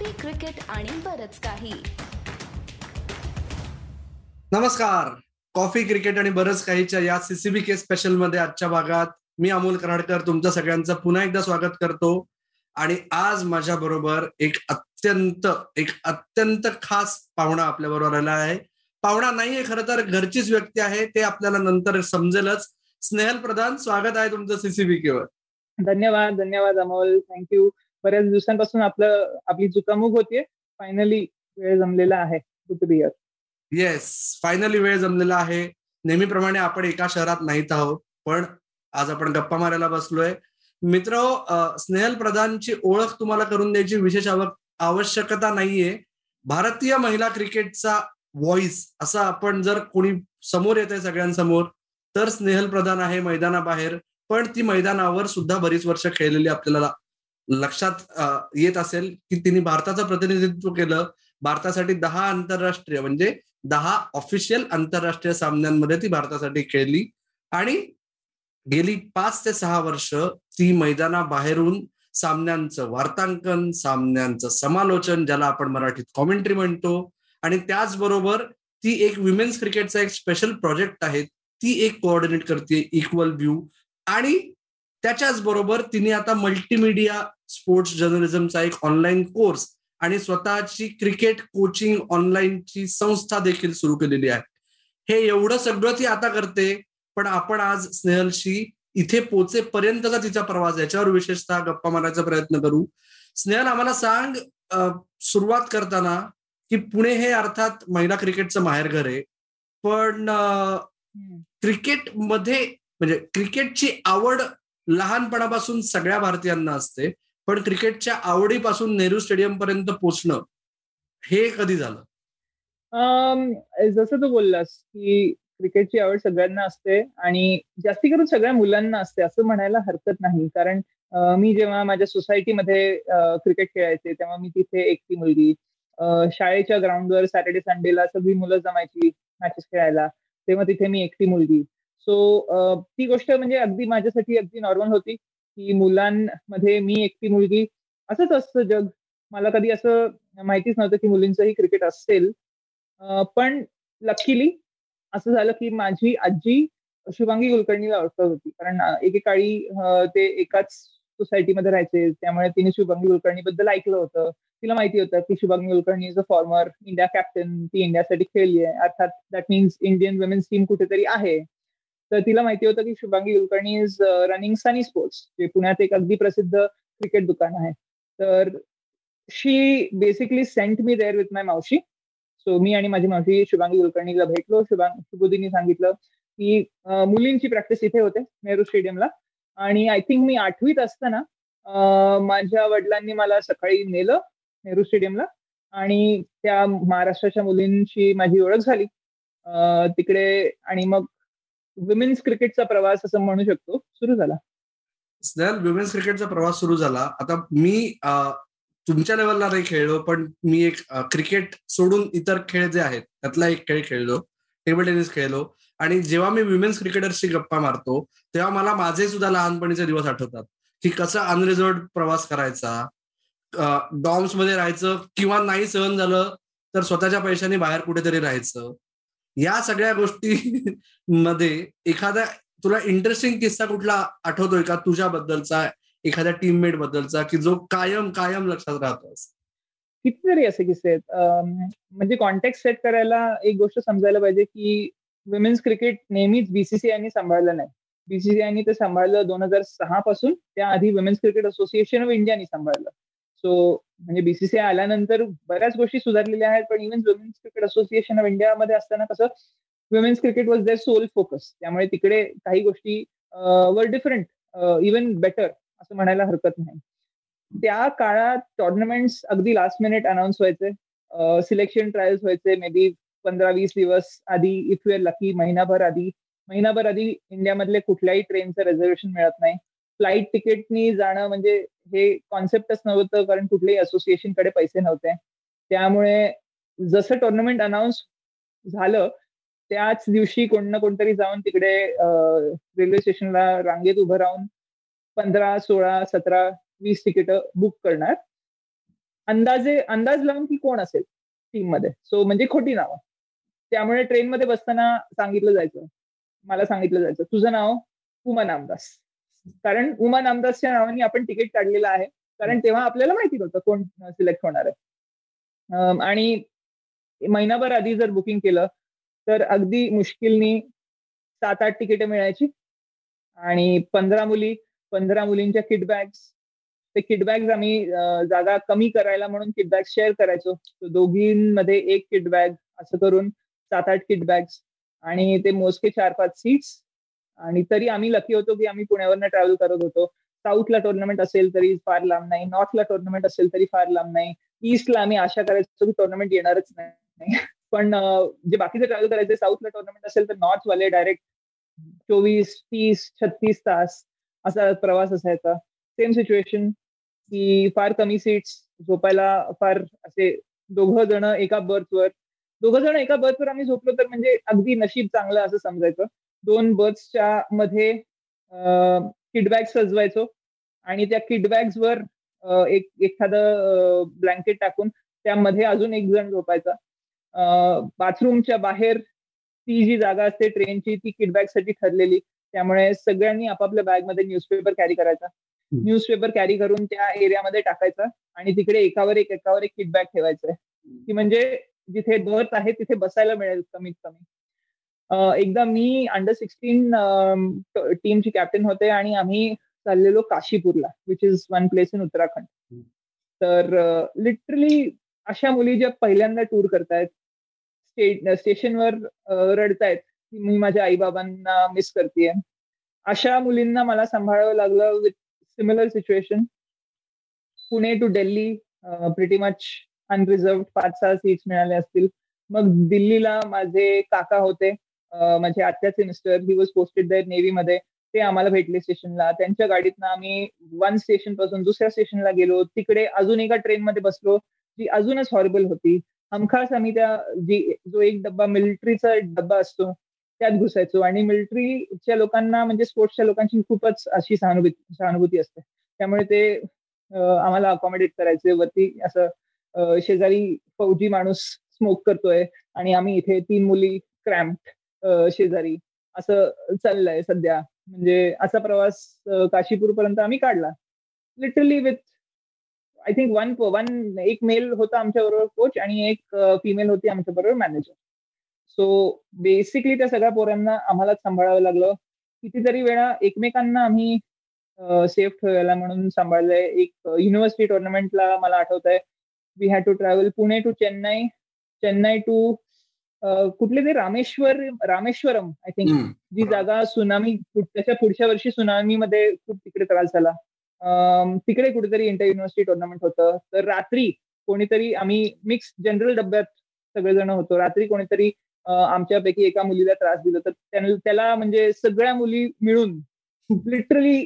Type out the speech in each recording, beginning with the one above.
Coffee cricket आणि बरच काही. नमस्कार. कॉफी क्रिकेट आणि बरंच काहीच्या या सीसीबी के स्पेशलमध्ये आजच्या भागात मी अमोल कराडकर तुमच्या सगळ्यांचं पुन्हा एकदा स्वागत करतो. आणि आज माझ्या बरोबर एक अत्यंत एक अत्यंत खास पाहुणा आपल्या बरोबर आला आहे. पाहुणा नाहीये खरं तर घरचीच व्यक्ती आहे. ते आपल्याला नंतर समजेलच. स्नेहल प्रधान स्वागत आहे तुमचं सीसीबी केवर धन्यवाद धन्यवाद अमोल. थँक्यू बऱ्याच दिवसांपासून आपलं आपली चुकामुक होतीये. फायनली वेळ जमलेला आहे. कुटुंबियर येस फायनली वेळ जमलेला आहे. नेहमीप्रमाणे आपण एका शहरात नाहीत आहोत पण आज आपण गप्पा मारायला बसलोय. मित्र स्नेहल प्रधानची ओळख तुम्हाला करून द्यायची विशेष आवश्यकता नाहीये. भारतीय महिला क्रिकेटचा व्हॉइस असा आपण जर कोणी समोर येत आहे सगळ्यांसमोर तर स्नेहल प्रधान आहे मैदानाबाहेर पण ती मैदानावर सुद्धा बरीच वर्ष खेळलेली आपल्याला लक्षात येत असेल की तिने भारताचं प्रतिनिधित्व केलं. भारतासाठी दहा आंतरराष्ट्रीय म्हणजे दहा ऑफिशियल आंतरराष्ट्रीय सामन्यांमध्ये ती भारतासाठी खेळली. आणि गेली पाच ते सहा वर्ष ती मैदानाबाहेरून सामन्यांचं वार्तांकन सामन्यांचं समालोचन ज्याला आपण मराठीत कॉमेंट्री म्हणतो. आणि त्याचबरोबर ती एक विमेन्स क्रिकेटचा एक स्पेशल प्रोजेक्ट आहे. ती एक कोऑर्डिनेट करते इक्वल व्ह्यू आणि त्याच्याच बरोबर तिने आता मल्टीमीडिया स्पोर्ट्स जर्नलिझमचा एक ऑनलाईन कोर्स आणि स्वतःची क्रिकेट कोचिंग ऑनलाईनची संस्था देखील सुरू केलेली आहे. हे एवढं सगळं ती आता करते पण आपण आज स्नेहलशी इथे पोचेपर्यंतचा तिचा प्रवास याच्यावर विशेषतः गप्पा मारायचा प्रयत्न करू. स्नेहल आम्हाला सांग सुरुवात करताना की पुणे हे अर्थात महिला क्रिकेटचं माहेरघर आहे. पण क्रिकेटमध्ये म्हणजे क्रिकेटची आवड लहानपणापासून सगळ्या भारतीयांना असते पण क्रिकेटच्या आवडीपासून नेहरू स्टेडियम पर्यंत पोचणं हे कधी झालं? जसं तू बोललास की क्रिकेटची आवड सगळ्यांना असते आणि जास्ती करून सगळ्या मुलांना असते असं म्हणायला हरकत नाही. कारण मी जेव्हा माझ्या सोसायटीमध्ये क्रिकेट खेळायचे तेव्हा मी तिथे एकटी मुलगी. शाळेच्या ग्राउंडवर सॅटर्डे संडेला सगळी मुलं जमायची मॅचेस खेळायला. तेव्हा तिथे मी एकटी मुलगी. सो ती गोष्ट म्हणजे अगदी माझ्यासाठी अगदी नॉर्मल होती की मुलांमध्ये मी एकटी मुलगी असंच असतं जग. मला कधी असं माहितीच नव्हतं की मुलींचंही क्रिकेट असेल. पण लकीली असं झालं की माझी आजी शुभांगी कुलकर्णीला ओळखत होती. कारण एकेकाळी ते एकाच सोसायटीमध्ये राहायचे. त्यामुळे तिने शुभांगी कुलकर्णी बद्दल ऐकलं होतं. तिला माहिती होतं की Shubhangi Kulkarni is a former India captain ती इंडियासाठी खेळली आहे. अर्थात that means Indian women's team कुठेतरी आहे. तर तिला माहिती होतं की Shubhangi Kulkarni is running Sunny Sports जे पुण्यात एक अगदी प्रसिद्ध क्रिकेट दुकान आहे. तर she basically sent me there with my मावशी. सो मी आणि माझी मावशी शुभांगी कुलकर्णीला भेटलो. शुभांग शुभोदीनी सांगितलं की uh, मुलींची प्रॅक्टिस इथे होते नेहरू स्टेडियमला आणि आय थिंक मी आठवीत असताना uh, माझ्या वडिलांनी मला सकाळी नेलं नेहरू स्टेडियमला आणि त्या महाराष्ट्राच्या मुलींशी माझी ओळख झाली. Uh, तिकडे आणि मग विमेन्स क्रिकेटचा प्रवास असं म्हणू शकतो. सुरू झाला. स्नेहल विमेन्स क्रिकेटचा प्रवास सुरू झाला. आता मी तुमच्या लेवलला नाही खेळलो पण मी एक क्रिकेट सोडून इतर खेळ जे आहेत त्यातला एक खेळ खेळलो. टेबल टेनिस खेळलो. आणि जेव्हा मी विमेन्स क्रिकेटर्सची गप्पा मारतो तेव्हा मला माझे सुद्धा लहानपणीचे दिवस आठवतात. की कसा अनरिझर्व प्रवास करायचा डॉम्समध्ये राहायचं किंवा नाही सहन झालं तर स्वतःच्या पैशाने बाहेर कुठेतरी राहायचं. या सगळ्या गोष्टी मध्ये एखादा तुला इंटरेस्टिंग किस्सा कुठला आठवतोय का तुझ्याबद्दलचा? एखाद्या टीममेट बद्दलचा की जो कायम कायम लक्षात राहतो कितीतरी असे किस्से आहेत. म्हणजे कॉन्टॅक्ट सेट करायला एक गोष्ट समजायला पाहिजे की विमेन्स क्रिकेट नेहमीच बीसीसीआयने सांभाळलं नाही. बीसीसीआयने ते सांभाळलं दोन हजार सहा पासून. त्याआधी विमेन्स क्रिकेट असोसिएशन ऑफ इंडियाने सांभाळलं. सो म्हणजे बीसीसीआय आल्यानंतर बऱ्याच गोष्टी सुधारलेल्या आहेत पण even women's cricket association of इंडियामध्ये असताना कसं women's cricket was there sole focus त्यामुळे तिकडे काही गोष्टी वर डिफरंट इव्हन बेटर असं म्हणायला हरकत नाही. त्या काळात टुर्नामेंट्स अगदी लास्ट मिनिट अनाऊन्स व्हायचे. सिलेक्शन ट्रायल्स व्हायचे. मे बी पंधरा वीस दिवस आधी इफ युअर लकी महिनाभर आधी महिनाभर आधी इंडियामधले कुठल्याही ट्रेनचं रिझर्वेशन मिळत नाही. फ्लाईट तिकीटनी जाणं म्हणजे हे कॉन्सेप्टच नव्हतं कारण कुठल्याही असोसिएशनकडे पैसे नव्हते. त्यामुळे जसं टुर्नामेंट अनाऊन्स झालं त्याच दिवशी कोण ना कोणतरी जाऊन तिकडे रेल्वे स्टेशनला रांगेत उभं राहून पंधरा सोळा सतरा वीस तिकीट बुक करणार. अंदाजे अंदाज लावून की कोण असेल टीममध्ये सो म्हणजे खोटी नावं. त्यामुळे ट्रेनमध्ये बसताना सांगितलं जायचं. मला सांगितलं जायचं. तुझं नाव? उमा नामदास. कारण उमा नामदासच्या नावाने आपण तिकीट काढलेलं आहे. कारण तेव्हा आपल्याला माहिती नव्हतं कोण सिलेक्ट होणार आहे. आणि महिनाभर आधी जर बुकिंग केलं तर अगदी मुश्किलनी सात आठ तिकीट मिळायची. आणि पंधरा मुली पंधरा मुलींच्या किटबॅग्स ते किटबॅग्स आम्ही जागा कमी करायला म्हणून किटबॅग शेअर करायचो. दोघींमध्ये एक किटबॅग असं करून सात आठ किटबॅग्स आणि ते मोजके चार पाच सीट्स आणि तरी आम्ही लकी होतो की आम्ही पुण्यावरनं ट्रॅव्हल करत होतो. साऊथला टुर्नामेंट असेल तरी फार लांब नाही. नॉर्थला टुर्नामेंट असेल तरी फार लांब नाही. ईस्टला आम्ही आशा करायचो की टुर्नामेंट येणारच नाही. पण जे बाकीचे ट्रॅव्हल करायचे साऊथला टुर्नामेंट असेल तर नॉर्थ वाले डायरेक्ट चोवीस तीस छत्तीस तास असा प्रवास असायचा. सेम सिच्युएशन की फार कमी सीट्स झोपायला फार असे दोघं जण एका बर्थवर दोघं जण एका बर्थवर आम्ही झोपलो तर म्हणजे अगदी नशीब चांगलं असं समजायचं. दोन बर्थच्या मध्ये किडबॅग सजवायचो आणि त्या किडबॅग्स वर एक एखादं ब्लँकेट टाकून त्यामध्ये अजून एक जण झोपायचा. बाथरूमच्या बाहेर ती जी जागा असते ट्रेनची ती किडबॅगसाठी ठरलेली. त्यामुळे सगळ्यांनी आपापल्या बॅगमध्ये न्यूजपेपर कॅरी करायचा. न्यूजपेपर कॅरी करून त्या एरियामध्ये टाकायचा आणि तिकडे एकावर एक एकावर एक किडबॅग ठेवायचंय की म्हणजे जिथे बर्थ आहे तिथे बसायला मिळेल कमीत कमी. एकदा मी अंडर सिक्स्टीन टीमची कॅप्टन होते आणि आम्ही चाललेलो काशीपूरला which is one place in Uttarakhand. तर लिटरली अशा मुली ज्या पहिल्यांदा टूर करतायत स्टेशनवर रडतायत की मी माझ्या आई बाबांना मिस करते अशा मुलींना मला सांभाळावं लागलं with similar situation Pune to Delhi pretty much unreserved पाच सहा सीट्स मिळाले असतील. मग दिल्लीला माझे काका होते. माझे आत्याचे mister he was posted navy नेव्हीमध्ये ते आम्हाला भेटले स्टेशनला. त्यांच्या गाडीतनं आम्ही वन स्टेशनपासून दुसऱ्या स्टेशनला गेलो. तिकडे अजून एका ट्रेनमध्ये बसलो जी अजूनच हॉरेबल होती. हमखास आम्ही त्या जी जो एक डब्बा मिलिटरीचा डब्बा असतो त्यात घुसायचो. आणि मिलिटरीच्या लोकांना म्हणजे स्पोर्ट्सच्या लोकांची खूपच अशी सहानुभूती सहानुभूती असते. त्यामुळे ते आम्हाला अकॉमोडेट करायचे. वरती असं शेजारी फौजी माणूस स्मोक करतोय. आणि आम्ही इथे तीन मुली क्रॅम्प शेजारी असं चाललंय सध्या. म्हणजे असा प्रवास काशीपूर पर्यंत आम्ही काढला. Literally with I think one one एक मेल होता आमच्या बरोबर कोच आणि एक फिमेल होती आमच्या बरोबर मॅनेजर सो बेसिकली त्या सगळ्या पोरांना आम्हालाच सांभाळावं लागलं. कितीतरी वेळा एकमेकांना आम्ही सेफ ठेवायला म्हणून सांभाळलंय. एक युनिव्हर्सिटी टुर्नामेंटला मला आठवत आहे we had to travel Pune to Chennai Chennai to कुठले ते रामेश्वर रामेश्वरम आय थिंक जी जागा सुनामी त्याच्या पुढच्या वर्षी सुनामीमध्ये खूप तिकडे त्रास झाला. तिकडे कुठेतरी इंटर युनिव्हर्सिटी टुर्नामेंट होतं. तर रात्री कोणीतरी आम्ही मिक्स जनरल डब्यात सगळेजण होतो. रात्री कोणीतरी आमच्यापैकी एका मुलीला त्रास दिला. तर त्याला म्हणजे सगळ्या मुली मिळून लिटरली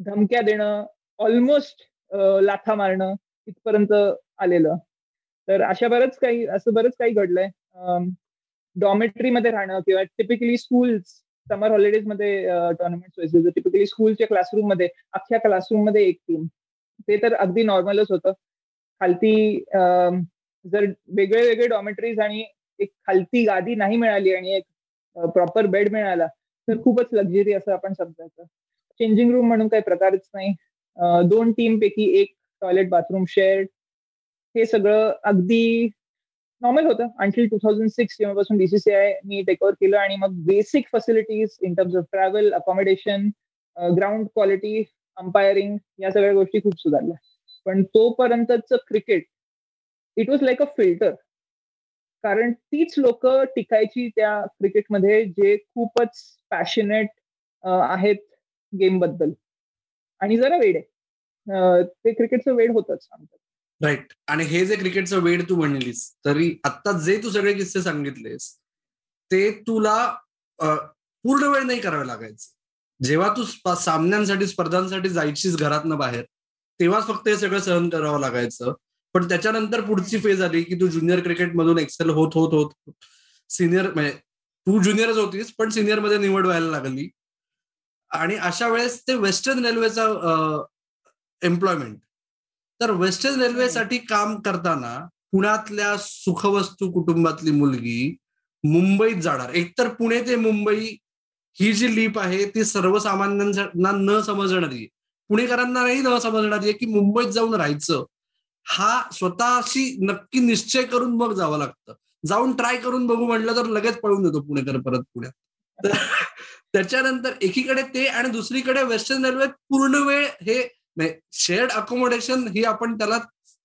धमक्या देणं ऑलमोस्ट लाथा मारणं इथपर्यंत आलेलं. तर अशा बरंच काही असं बरंच काही घडलंय. डॉमेट्रीमध्ये राहणं किंवा टिपिकली स्कूल्स समर हॉलिडेजमध्ये टुर्नामेंट व्हायचे. टिपिकली स्कूलच्या क्लासरूममध्ये अख्ख्या क्लासरूममध्ये एक टीम ते तर अगदी नॉर्मलच होतं. खालती जर वेगळे वेगळे डॉमेटरीज आणि एक खालती गादी नाही मिळाली आणि एक प्रॉपर बेड मिळाला तर खूपच लक्झरी असं आपण समजायचं. चेंजिंग रूम म्हणून काही प्रकारच नाही. दोन टीम पैकी एक टॉयलेट बाथरूम शेअर्ड हे सगळं अगदी नॉर्मल होतं. आणखी टू थाउजंड सिक्स जेव्हापासून बीसीसीआय मी टेक ओव्हर केलं आणि मग basic facilities in terms of travel accommodation ground quality umpiring या सगळ्या गोष्टी खूप सुधारल्या. पण तोपर्यंतच cricket it was like a filter कारण तीच लोक टिकायची त्या क्रिकेटमध्ये जे खूपच पॅशनेट आहेत गेमबद्दल. आणि जरा वेड आहे. ते क्रिकेटचं वेड होतच राईट आणि हे जे क्रिकेटचं वेळ तू म्हणलीस तरी आता जे तू सगळे किस्से सांगितलेस ते तुला पूर्ण वेळ नाही करावे लागायचं. जेव्हा तू सामन्यांसाठी स्पर्धांसाठी जायचीस घरातनं बाहेर तेव्हाच फक्त हे सगळं सहन करावं लागायचं. पण त्याच्यानंतर पुढची फेज आली की तू ज्युनियर क्रिकेट मधून एक्सेल होत होत होत सिनियर म्हणजे तू ज्युनियरच होतीस पण सिनियरमध्ये निवड व्हायला लागली. आणि अशा वेळेस ते वेस्टर्न रेल्वेचा एम्प्लॉयमेंट तर वेस्टर्न रेल्वेसाठी काम करताना पुण्यातल्या सुखवस्तू कुटुंबातली मुलगी मुंबईत जाणार. एकतर पुणे ते मुंबई ही जी लीप आहे ती सर्वसामान्यांना न समजणारी पुणेकरांना नाही न समजणारी आहे की मुंबईत जाऊन राहायचं. हा स्वतःशी नक्की निश्चय करून मग जावं लागतं. जाऊन ट्राय करून बघू म्हटलं तर लगेच पळून येतो पुणेकर परत पुण्यात. त्याच्यानंतर एकीकडे ते आणि दुसरीकडे वेस्टर्न रेल्वे पूर्ण वेळ हे शेअर्ड अकोमोडेशन ही आपण त्याला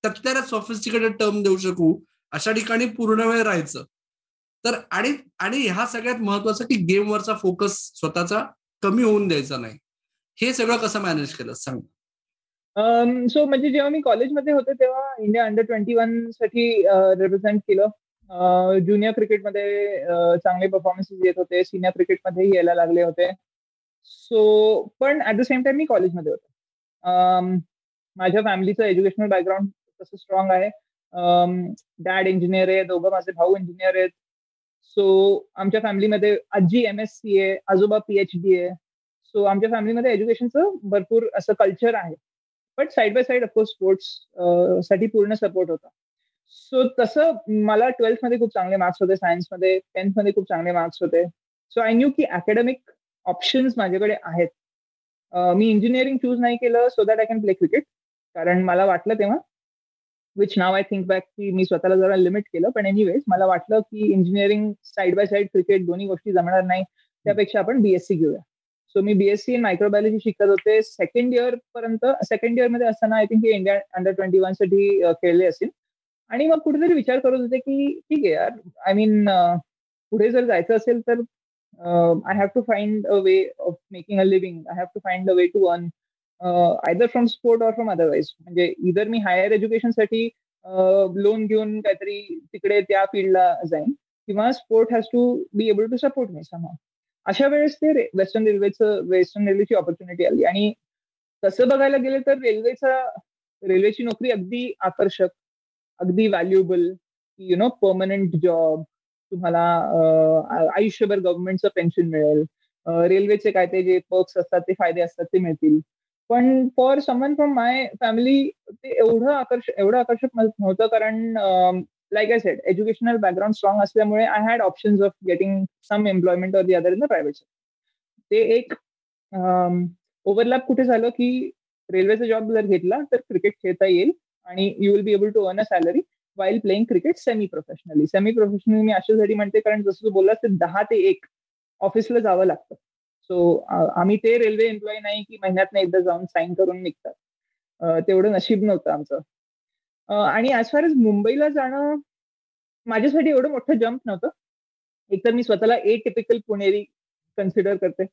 त्यातल्या सॉफिस्टिकेटेड टर्म देऊ शकू. अशा ठिकाणी पूर्ण वेळ राहायचं. तर आणि आणि ह्या सगळ्यात महत्वाचं की गेमवरचा फोकस स्वतःचा कमी होऊन द्यायचा नाही. हे सगळं कसं मॅनेज केलं? सांग. सो म्हणजे जेव्हा मी कॉलेजमध्ये होते तेव्हा इंडिया अंडर ट्वेंटी वनसाठी रिप्रेझेंट केलं. ज्युनियर क्रिकेटमध्ये चांगले परफॉर्मन्सेस येत होते. सिनियर क्रिकेटमध्येही यायला लागले होते. सो पण ऍट द सेम टाइम मी कॉलेजमध्ये होते. Um, माझ्या फॅमिलीचं एज्युकेशनल बॅकग्राऊंड तसं स्ट्रॉंग आहे. Um, डॅड इंजिनियर आहे दोघं माझे भाऊ इंजिनियर आहेत. सो आमच्या फॅमिलीमध्ये आजी एम एस सी आहे आजोबा पीएच डी आहे. सो आमच्या फॅमिलीमध्ये एज्युकेशनचं भरपूर असं कल्चर आहे. But side by side of course स्पोर्ट्ससाठी पूर्ण सपोर्ट होता. सो तसं मला ट्वेल्थमध्ये खूप चांगले मार्क्स होते सायन्समध्ये टेन्थमध्ये खूप चांगले मार्क्स होते. सो आय न्यू की अकॅडमिक ऑप्शन्स माझ्याकडे आहेत. मी इंजिनिअरिंग चूज नाही केलं so that I can play cricket कारण मला वाटलं तेव्हा which now I think back की मी स्वतःला जरा लिमिट केलं. पण एनिवेज मला वाटलं की engineering side by side cricket दोन्ही गोष्टी जमणार नाही. त्यापेक्षा आपण बीएससी घेऊया. सो मी बीएससी इन मायक्रोबायोलॉजी शिकत होते. सेकंड इयर पर्यंत सेकंड इयरमध्ये असताना I think India under twenty वनसाठी खेळले असेल आणि मग कुठेतरी विचार करत होते की ठीक आहे यार आय मीन पुढे जर जायचं असेल तर I have to find a of making a a living have to to find a way to uh, either from sport or from otherwise म्हणजे इधर मी हायर एज्युकेशनसाठी लोन घेऊन काहीतरी तिकडे त्या फील्डला जाईन किंवा sport has to be able to support me समा अशा वेळेस ते वेस्टर्न रेल्वेचं वेस्टर्न रेल्वेची ऑपॉर्च्युनिटी आली. आणि तसं बघायला गेलं तर रेल्वेचा रेल्वेची नोकरी अगदी आकर्षक अगदी valuable you know permanent job तुम्हाला आयुष्यभर गव्हर्नमेंटचं पेन्शन मिळेल. रेल्वेचे काय ते जे पर्क्स असतात ते फायदे असतात ते मिळतील. पण for someone from my family ते एवढं आकर्षक एवढं आकर्षक नव्हतं कारण like I said educational background strong असल्यामुळे I had options of getting some employment or the other in the private ते एक ओव्हरलॅप कुठे झालं की रेल्वेचा जॉब जर घेतला तर क्रिकेट खेळता येईल आणि you will be able to earn a salary while playing cricket semi professionally semi professionally मी अशासाठी म्हणते कारण जसं तू बोललास ते दहा ते एक ऑफिसला जावं लागतं. सो आम्ही ते रेल्वे एम्प्लॉई नाही की महिन्यात एकदा जाऊन साईन करून निघतात. तेवढं नशीब नव्हतं आमचं. आणि ॲज फार एज मुंबईला जाणं माझ्यासाठी एवढं मोठं जम्प नव्हतं. एकतर मी स्वतःला ए टिपिकल पुणेरी कन्सिडर करते.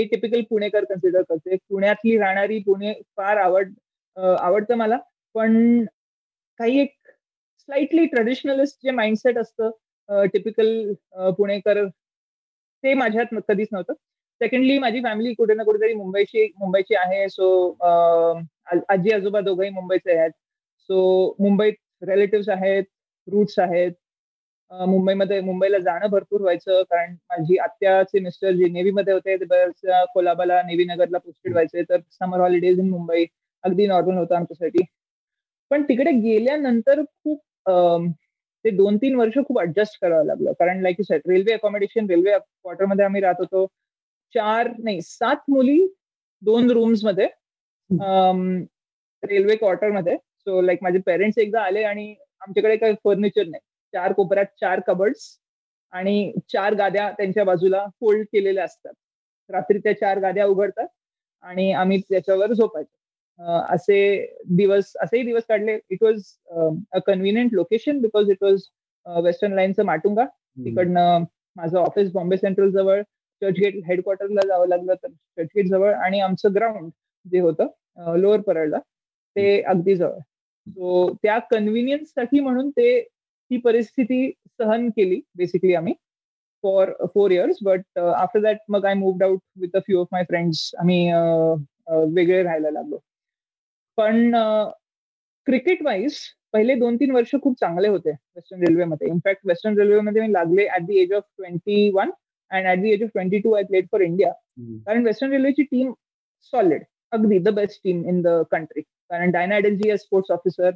ए टिपिकल पुणेकर कन्सिडर करते. पुण्यातली राहणारी पुणे फार आवड आवडतं मला. पण काही एक स्लाइटली ट्रेडिशनलिस्ट जे माइंडसेट असतं टिपिकल पुणेकर ते माझ्यात कधीच नव्हतं. सेकंडली माझी फॅमिली कुठे ना कुठेतरी मुंबईची मुंबईची आहे. सो आजी आजोबा दोघंही मुंबईचे आहेत. सो मुंबईत रिलेटिव्ह आहेत रूट्स आहेत. मुंबईमध्ये मुंबईला जाणं भरपूर व्हायचं. कारण माझी आत्याचे मिस्टर जे नेव्हीमध्ये होते ते कोलाबाला नेव्ही नगरला पोस्टेड व्हायचे. तर समर हॉलिडेज इन मुंबई अगदी नॉर्मल होतं आमच्यासाठी. पण तिकडे गेल्यानंतर खूप ते दोन तीन वर्ष खूप अडजस्ट करावं लागलं. कारण like you railway accommodation railway क्वार्टरमध्ये आम्ही राहत होतो. चार नाही सात मुली दोन रूम्समध्ये रेल्वे क्वार्टरमध्ये सो लाईक माझे पेरेंट्स एकदा आले आणि आमच्याकडे काही फर्निचर नाही. चार कोपऱ्यात चार कबर्ड्स आणि चार गाद्या त्यांच्या बाजूला फोल्ड केलेल्या असतात. रात्री त्या चार गाद्या उघडतात आणि आम्ही त्याच्यावर झोपायचो. असे दिवस असेही दिवस काढले. It was a convenient location because it was western लाईनचं Matunga तिकडनं माझं ऑफिस बॉम्बे सेंट्रल जवळ चर्चगेट हेडक्वार्टरला जावं लागलं तर चर्चगेट जवळ आणि आमचं ग्राउंड जे होतं लोअर परळला ते अगदी जवळ. सो त्या कन्व्हिनियन्ससाठी म्हणून ते ती परिस्थिती सहन केली बेसिकली आम्ही for four years but after that मग I moved out with a few of my friends आम्ही वेगळे राहायला लागलो. पण क्रिकेट वाईज पहिले दोन तीन वर्ष खूप चांगले होते वेस्टर्न रेल्वेमध्ये इनफॅक्ट वेस्टर्न रेल्वेमध्ये मी लागले at the age of twenty one and at the age of twenty two I played for India कारण वेस्टर्न रेल्वेची टीम सॉलिड अगदी the best team in the country कारण Diana ji is sports officer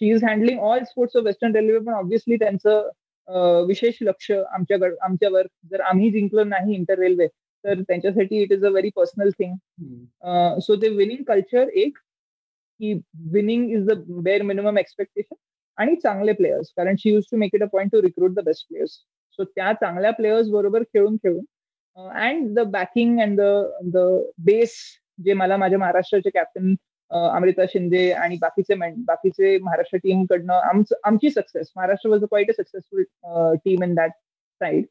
she is handling all sports of western railway पण obviously त्यांचं विशेष लक्ष आमच्या आमच्यावर. जर आम्ही जिंकलो नाही इंटर रेल्वे तर त्यांच्यासाठी it is a very personal thing so ते विनिंग कल्चर एक की winning is the bare minimum expectation आणि चांगले प्लेयर्स कारण she used to make it a point to recruit the best players so त्या चांगल्या प्लेयर्स बरोबर खेळून खेळून and the backing and the the base जे मला माझ्या महाराष्ट्राचे कॅप्टन अमृता शिंदे आणि बाकीचे बाकीचे महाराष्ट्र टीम कडनं आमची success Maharashtra was a quite a successful team in that side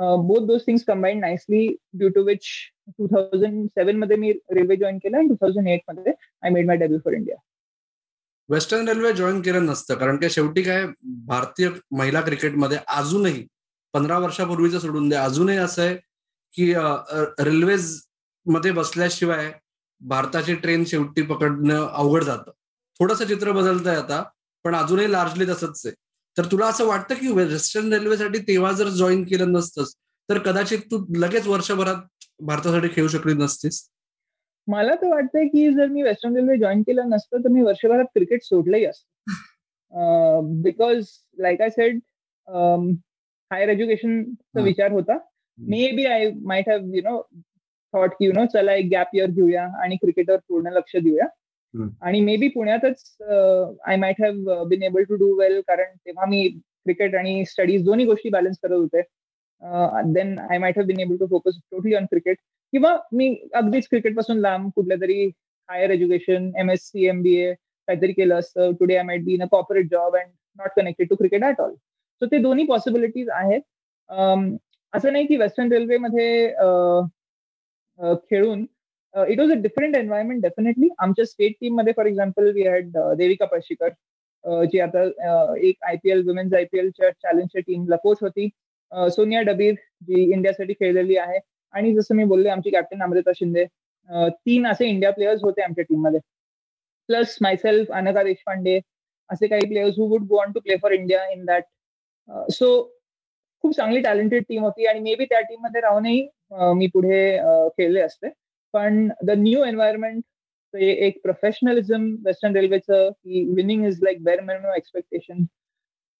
both those things combine nicely due to which two thousand सेव्हनमध्ये मी रेल्वे जॉईन केलं आणि two thousand एटमध्ये I made my debut for India western railway join केलं नसतं कारण की शेवटी काय भारतीय महिला क्रिकेटमध्ये अजूनही पंधरा वर्षापूर्वीचं सोडून दे अजूनही असं आहे की रेल्वेजमध्ये बसल्याशिवाय भारताची ट्रेन शेवटी पकडणं अवघड जातं. थोडंसं चित्र बदलतंय आता पण अजूनही लार्जली तसंच आहे. तर तुला असं वाटतं की वेस्टर्न रेल्वेसाठी तेव्हा जर जॉईन केलं नसतंस तर कदाचित तू लगेच वर्षभरात भारतासाठी खेळू शकली नसतीस? मला तर वाटतंय की जर मी वेस्टर्न रेल्वे जॉईन केलं नसतं तर मी वर्षभरात क्रिकेट सोडलंही असतं. Because like I said higher एज्युकेशनचा विचार होता. Maybe I might have you know thought की यु नो चला एक गॅप इयर घेऊया आणि क्रिकेटवर पूर्ण लक्ष देऊया. आणि मे बी पुण्यातच I might have been able to do well कारण तेव्हा मी क्रिकेट आणि स्टडीज दोन्ही गोष्टी बॅलन्स करत होते. Then I might have been able to focus totally on cricket किंवा मी अगदीच क्रिकेटपासून लांब कुठल्या तरी higher education M S C M B A काहीतरी केलं असतं. Today I might be in a corporate job and not connected to cricket at all so ते दोन्ही पॉसिबिलिटीज आहेत. असं नाही की वेस्टर्न रेल्वेमध्ये खेळून it was a different environment definitely आमच्या स्टेट टीममध्ये for example we had Devika Palshikar ji आता uh, एक आयपीएल वुमेन्स आयपीएलच्या चॅलेंजच्या टीमला कोच होती. Uh, सोनिया डबीर जी इंडियासाठी खेळलेली आहे. आणि जसं मी बोलले आमची कॅप्टन अमृता शिंदे. Uh, तीन असे इंडिया प्लेयर्स होते आमच्या टीममध्ये प्लस मायसेल्फ अनका देशपांडे असे काही players who would go on to play for India in that so खूप चांगली टॅलेंटेड टीम होती. आणि मे बी त्या टीममध्ये राहूनही मी पुढे खेळले असते. पण द न्यू एन्व्हायरमेंट एक प्रोफेशनलिझम वेस्टर्न रेल्वेचं की winning is like bare minimum expectation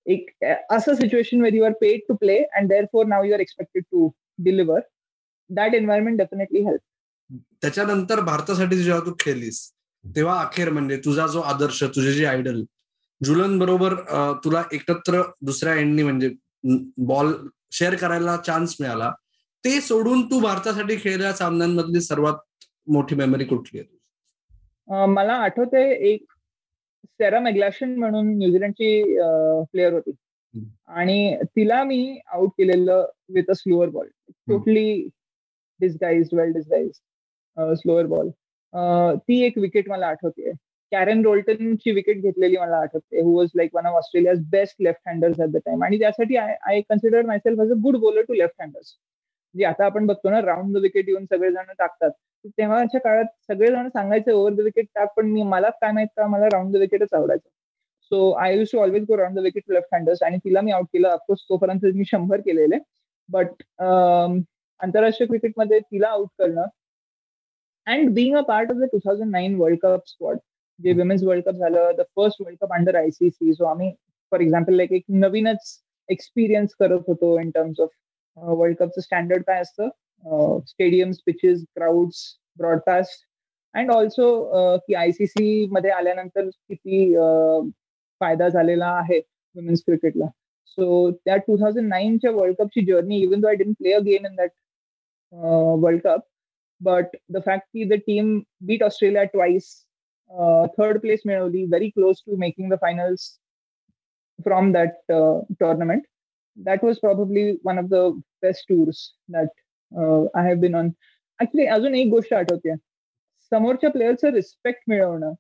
एक असं situation where you are paid to play and therefore now you are expected to deliver that environment definitely help त्याच्यानंतर भारतासाठी जेव्हा तू खेळलीस तेव्हा अखेर म्हणजे तुझा जो आदर्श तुझे जे आयडल जुलन बरोबर तुला एकत्र दुसऱ्या एंडनी म्हणजे बॉल शेअर करायला चान्स मिळाला. ते सोडून तू भारतासाठी खेळलेल्या सामन्यांमधली सर्वात मोठी मेमरी कुठली आहे मला आठवते एक सेरा मेग्लॅशन म्हणून न्यूझीलंडची प्लेअर होती. आणि तिला मी आउट केलेलं with a slower ball totally disguise well disguise slower ball ती एक विकेट मला आठवते कॅरेन रोल्टनची विकेट घेतलेली मला आठवते who was like one of Australia's best left handers at the time आणि त्यासाठी I I consider myself as a good bowler to left handers जे आता आपण बघतो ना राऊंड द विकेट येऊन सगळेजण टाकतात. तेव्हाच्या काळात सगळेजण सांगायचे ओव्हर द विकेट टाक पण मी मला काय माहीत का मला राऊंड द विकेटच आवडायचं. So I use to always go round the wicket left handers आणि तिला मी आउट केलं. ऑफकोर्स तोपर्यंत मी शंभर केलेले. बट um, आंतरराष्ट्रीय क्रिकेटमध्ये तिला आउट करणं and being a part of the two thousand nine world cup squad जे विमेन्स वर्ल्ड कप झालं the first world cup under ICC so आम्ही फॉर एक्झाम्पल लाईक एक नवीनच एक्सपिरियन्स करत होतो इन टर्म्स ऑफ वर्ल्ड कपचं standard काय असतं? Stadiums pitches crowds broadcast and also की आयसीसी मध्ये आल्यानंतर किती फायदा झालेला आहे वुमेन्स क्रिकेटला सो त्या टू थाउजंड नाईनच्या world कपची journey even though I didn't play a game in that world cup but the fact की the team beat Australia twice third place मिळवली very close to making the finals from that tournament that was probably one of the best tours that uh, I have been on. Actually, अजून एक गोष्ट आठवते समोरच्या प्लेयरचं respect मिळवणं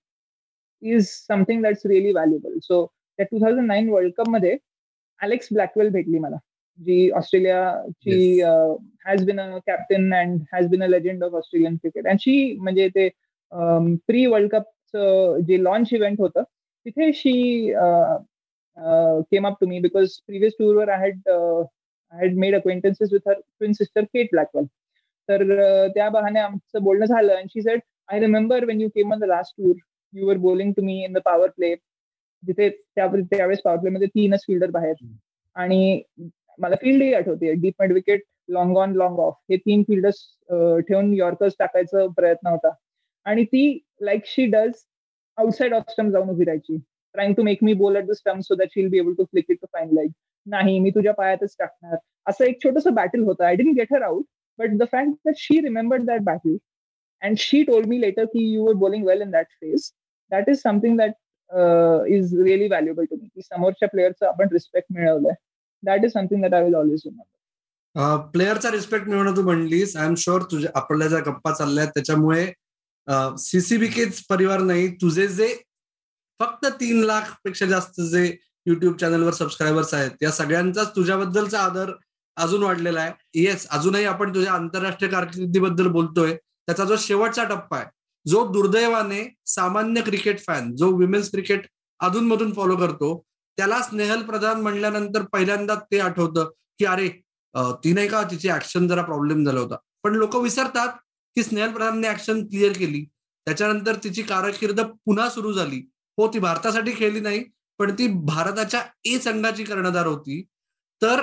is something that's really valuable so त्या two thousand nine world कपमध्ये Alex Blackwell भेटली मला जी ऑस्ट्रेलियाची has been a captain and has been a legend of Australian cricket and she म्हणजे ते प्री वर्ल्ड कपचं जे लॉन्च इव्हेंट होतं तिथे शी Uh, came up to me because previous tour where I had uh, I had made acquaintances with her twin sister Kate Blackwell. तर uh, त्या बहाने आमचं बोलणं झालं and she said I remember when you came on the last tour you were bowling to me in the power play जिथे त्यावेळेस power play मध्ये तीनच फिल्डर बाहेर. आणि मला फील्डही आठवते. Deep mid wicket long on long off हे तीन फिल्डर्स uh, ठेवून यॉर्कर्स टाकायचा प्रयत्न होता. आणि ती like she does outside off stump जाऊन उभी राहायची. Trying to make me bowl at the stump so that she'll be able to flick it to fine like नाही मी तुझ्या पायातच टाकणार. असं एक छोटंसं बॅटल होतं. I didn't get her out but the fact that she remembered that battle and she told me later की you were bowling well in that phase that is something that is really valuable to me की समोरच्या प्लेअरचं आपण respect मिळवलंय. That is something that I will always remember प्लेअरचा respect मिळवणं तू म्हणलीस. I am sure तुझ्या आपल्या ज्या गप्पा चालल्या त्याच्यामुळे सीसीबीकेच परिवार नाही तुझे जे फक्त तीन लाखपेक्षा जास्त जे युट्यूब चॅनलवर सबस्क्रायबर्स आहेत या सगळ्यांचाच तुझ्याबद्दलचा आदर अजून वाढलेला आहे. येस अजूनही आपण तुझ्या आंतरराष्ट्रीय कारकिर्दीबद्दल बोलतोय. त्याचा जो शेवटचा टप्पा आहे जो दुर्दैवाने सामान्य क्रिकेट फॅन जो विमेन्स क्रिकेट अधूनमधून फॉलो करतो त्याला स्नेहल प्रधान म्हणल्यानंतर पहिल्यांदा ते आठवतं की अरे ती नाही का तिची ऍक्शन जरा प्रॉब्लेम झाला होता? पण लोक विसरतात की स्नेहल प्रधानने ऍक्शन क्लिअर केली. त्याच्यानंतर तिची कारकीर्द पुन्हा सुरू झाली. हो ती भारतासाठी खेळली नाही पण ती भारताच्या ए संघाची कर्णधार होती. तर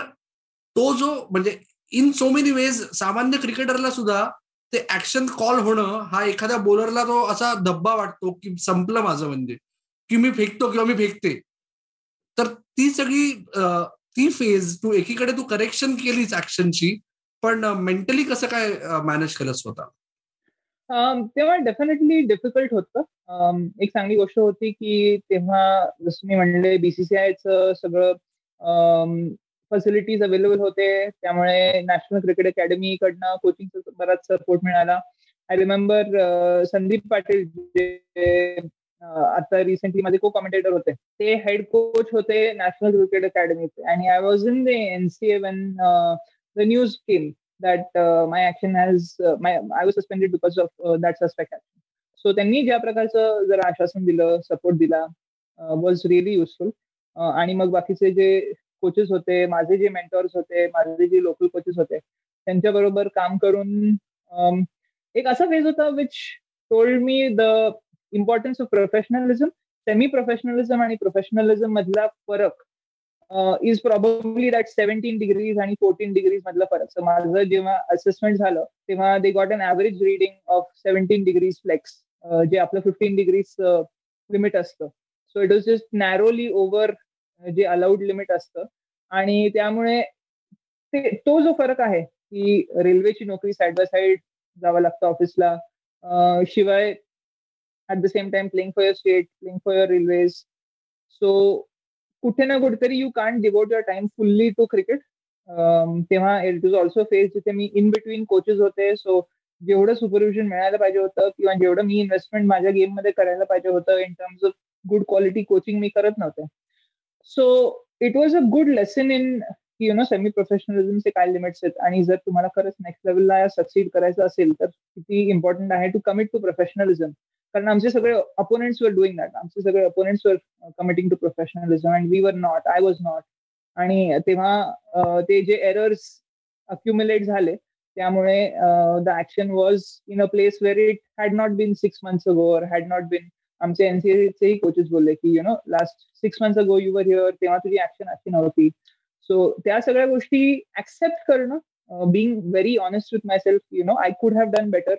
तो जो म्हणजे इन सो मेनी वेज सामान्य क्रिकेटरला सुद्धा ते ऍक्शन कॉल होणं हा एखाद्या बॉलरला तो असा धब्बा वाटतो की संपलं माझं म्हणजे. की मी फेकतो किंवा मी फेकते. तर ती सगळी ती फेज तू एकीकडे तू करेक्शन केलीच ऍक्शनची पण मेंटली कसं काय मॅनेज केलं स्वतः तेव्हा डेफिनेटली डिफिकल्ट होतं. एक चांगली गोष्ट होती की तेव्हा जसं मी म्हणले बीसीसीआयचं सगळं फॅसिलिटीज अवेलेबल होते. त्यामुळे नॅशनल क्रिकेट अकॅडमीकडनं कोचिंगचा बराच सपोर्ट मिळाला. आय रिमेंबर संदीप पाटील जे आता रिसेंटली माझे को कॉमेंटेटर होते ते हेड कोच होते नॅशनल क्रिकेट अकॅडमीचे आणि I was in the NCA when the news came that uh, my action has uh, my I was suspended because of uh, that suspect action. So त्यांनी ज्या प्रकारचं जर आश्वासन दिलं सपोर्ट दिला वॉज रिअली युजफुल आणि मग बाकीचे जे कोचेस होते माझे जे मेंटॉर्स होते माझे जे लोकल कोचेस होते त्यांच्या बरोबर काम करून um, एक असा फेज होता which told me the importance of professionalism semi professionalism आणि प्रोफेशनलिझम मधला फरक is probably that seventeen degrees आणि फोर्टीन डिग्रीज मधला फरक. सो माझं जेव्हा असेसमेंट झालं तेव्हा they got an average reading of seventeen degrees flex जे आपलं फिफ्टीन डिग्रीज लिमिट असतं. So it was just narrowly over जे अलाउड लिमिट असतं. आणि त्यामुळे ते तो जो फरक आहे की रेल्वेची नोकरी साईड बाय साईड जावं लागतं ऑफिसला uh, शिवाय at the same time playing for your state playing for your Railways so कुठे ना कुठेतरी you can't devote your time fully to cricket तेव्हा इट इज ऑल्सो फेस जिथे मी इन बिटवीन कोचेस होते. सो जेवढं सुपरविजन मिळायला पाहिजे होतं किंवा जेवढं मी इन्व्हेस्टमेंट माझ्या गेममध्ये करायला पाहिजे होतं in terms of good quality coaching मी करत नव्हते. So it was a good lesson in you know semi प्रोफेशनलिझमचे काय लिमिट्स आहेत. आणि जर तुम्हाला खरंच नेक्स्ट लेवलला सक्सीड करायचं असेल तर किती इम्पॉर्टंट आहे टू कमिट टू प्रोफेशनलिझम कारण आमचे सगळे अपोनेंट्स वर डुईंग दॅट आमचे सगळे opponents were committing to professionalism and we were not I was not आणि तेव्हा ते जे एरर्स अक्युम्युलेट झाले त्यामुळे the action was in a place where it had not been six months ago or had not bin आमचे एनसीएचेही coaches बोलले की you know last six months ago you were here तेव्हा तुझी ऍक्शन अशी नव्हती. So त्या सगळ्या गोष्टी ऍक्सेप्ट करणं being very honest with myself you know I could have done better